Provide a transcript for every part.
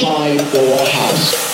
Time for a house.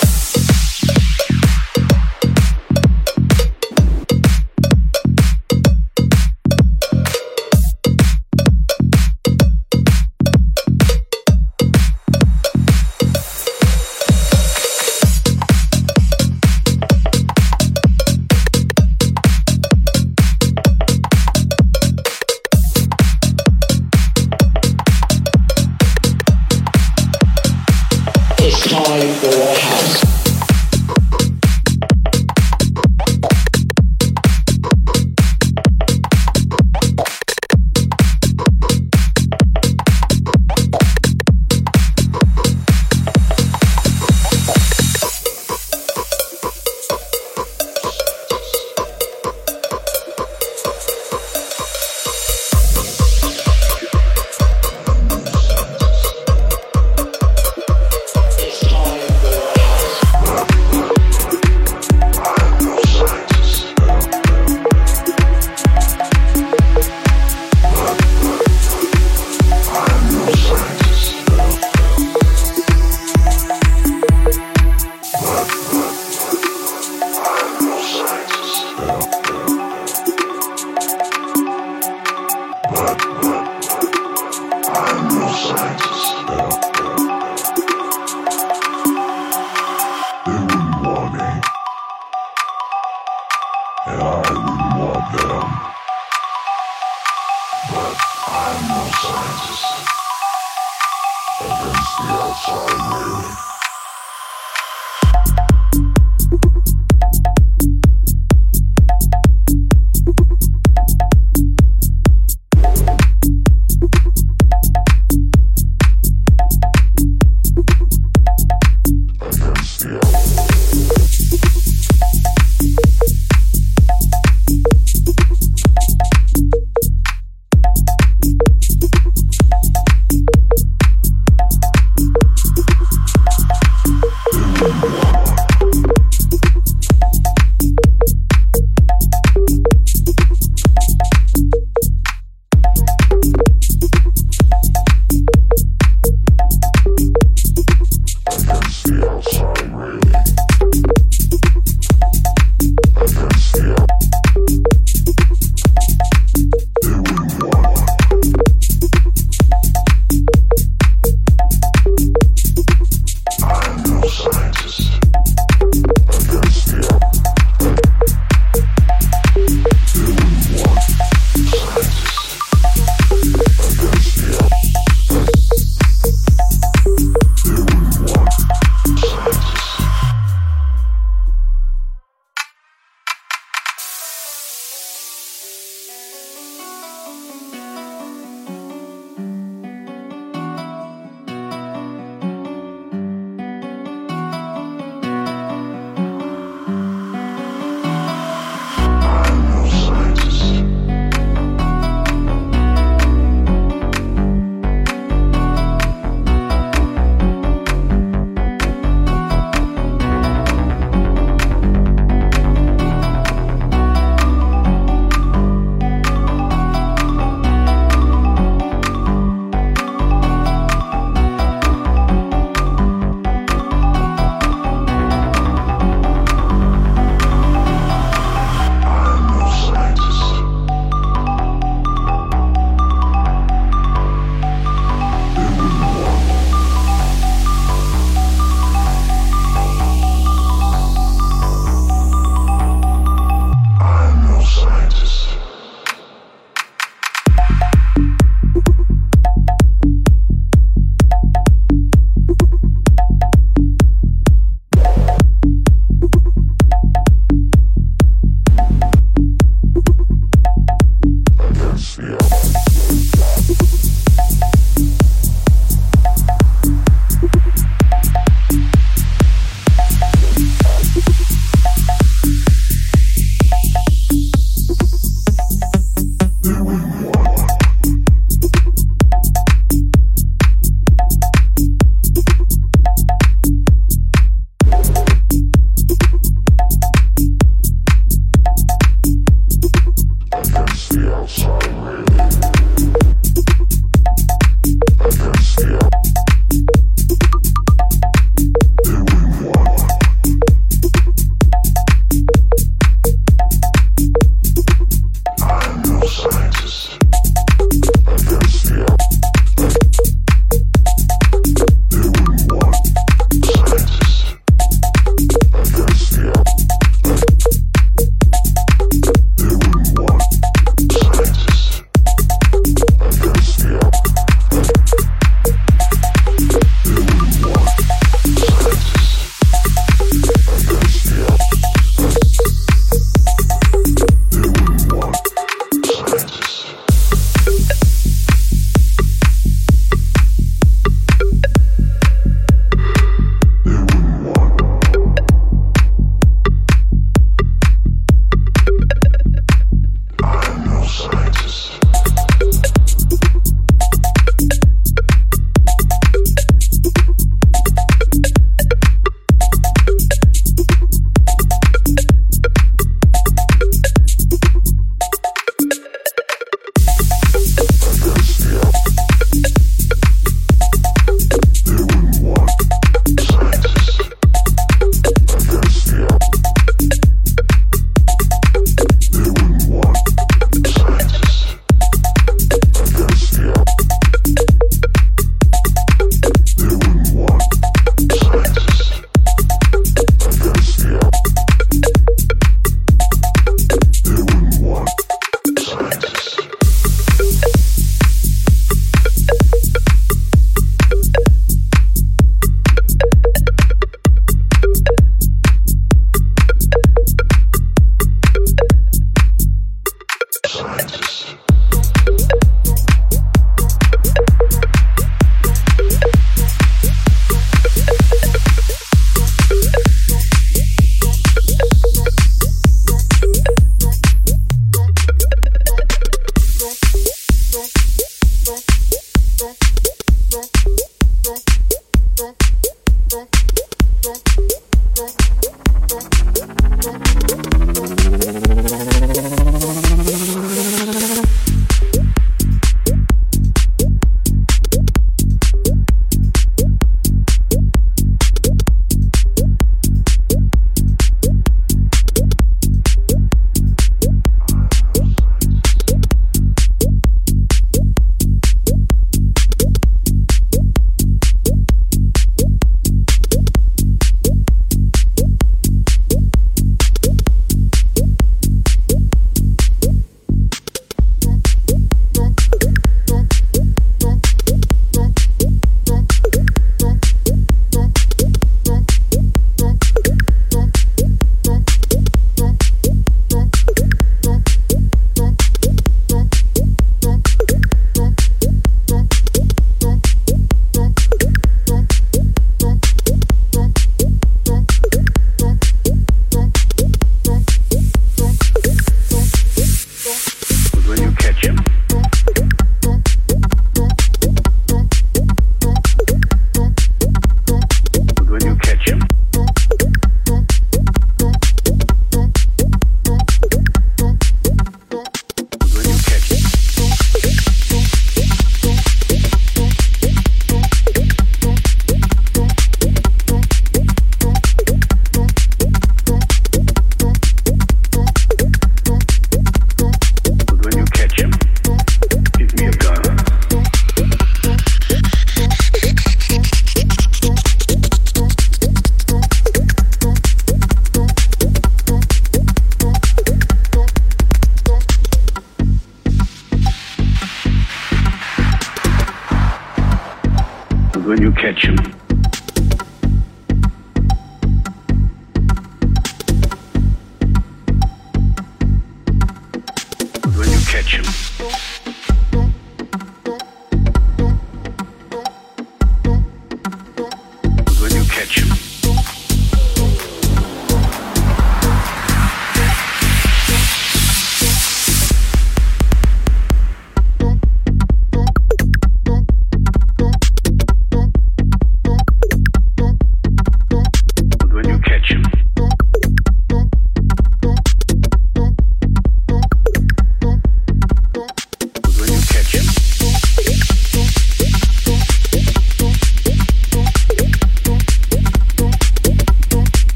scientist.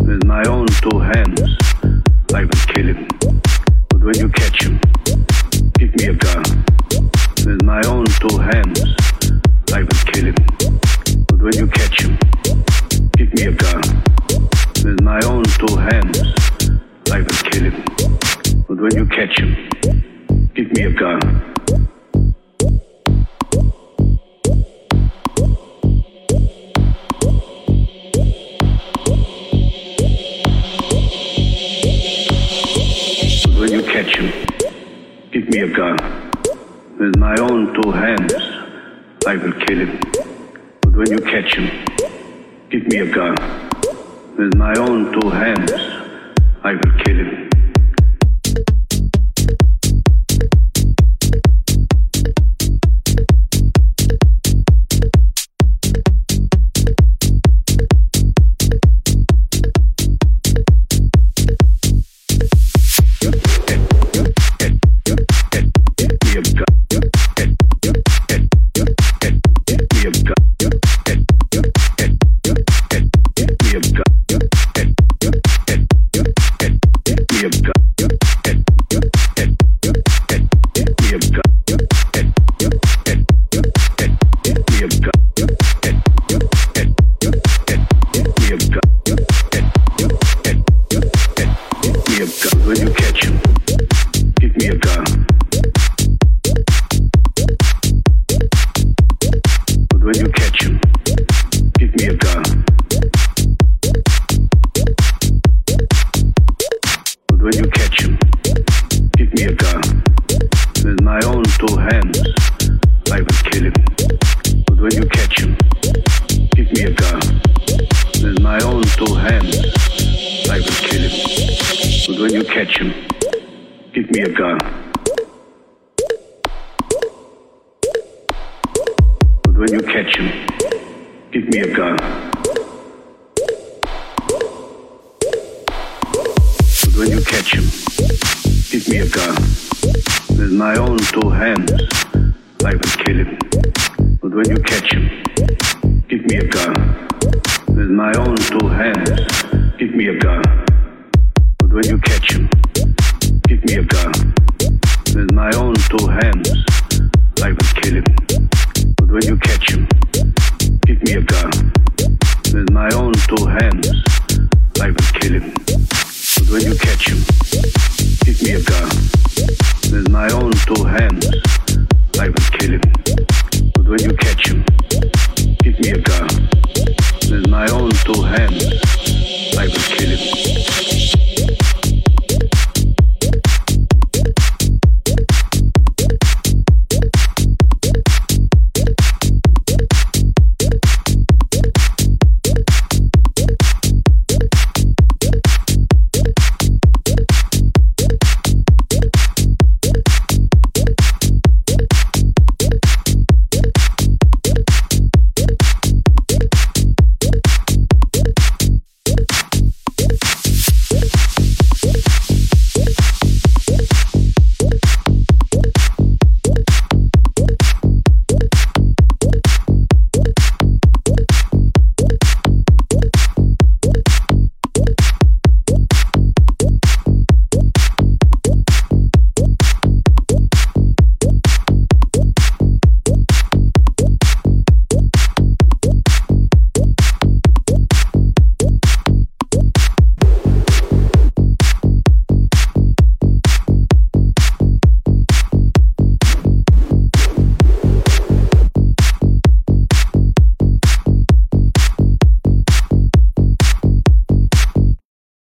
with my own two hands, I will kill him. With my own two hands, I will kill him. my own two hands, I would kill him. But when you catch him, give me a gun. With my own two hands, I would kill him.